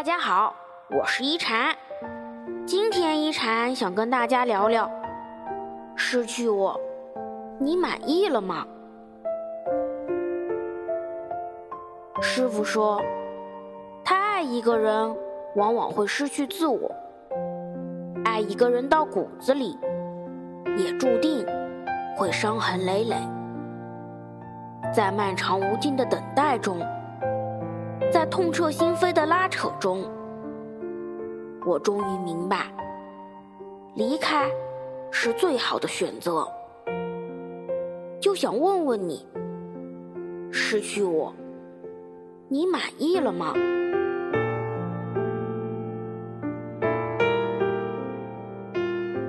大家好，我是一禅。今天一禅想跟大家聊聊，失去我，你满意了吗？师傅说，太爱一个人，往往会失去自我；爱一个人到骨子里，也注定会伤痕累累。在漫长无尽的等待中。痛彻心扉的拉扯中，我终于明白，离开是最好的选择。就想问问你，失去我，你满意了吗？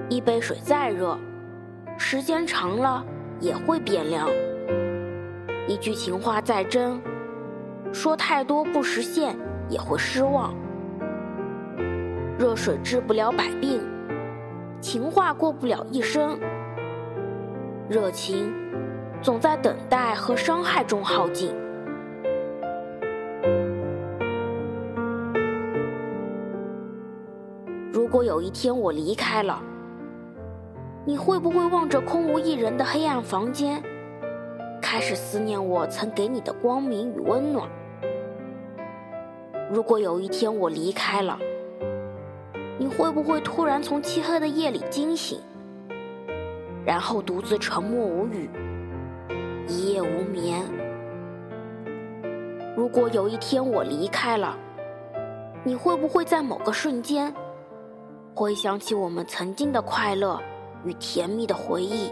一杯水再热，时间长了也会变凉；一句情话再真。说太多不实现也会失望。热水治不了百病，情话过不了一生。热情总在等待和伤害中耗尽。如果有一天我离开了，你会不会望着空无一人的黑暗房间，开始思念我曾给你的光明与温暖？如果有一天我离开了，你会不会突然从漆黑的夜里惊醒，然后独自沉默无语，一夜无眠？如果有一天我离开了，你会不会在某个瞬间，回想起我们曾经的快乐与甜蜜的回忆？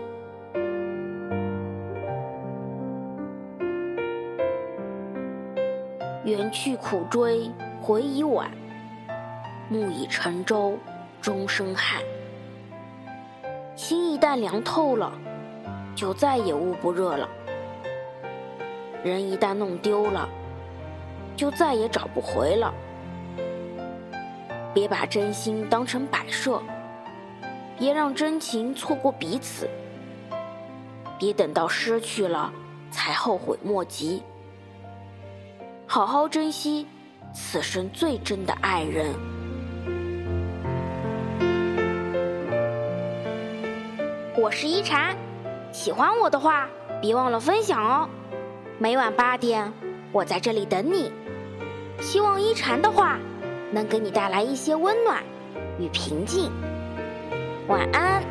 缘去苦追，回已晚；木已成舟，终生憾。心一旦凉透了，就再也捂不热了；人一旦弄丢了，就再也找不回了。别把真心当成摆设，别让真情错过彼此，别等到失去了才后悔莫及。好好珍惜此生最真的爱人。我是一禅，喜欢我的话，别忘了分享哦。每晚八点，我在这里等你。希望一禅的话能给你带来一些温暖与平静。晚安。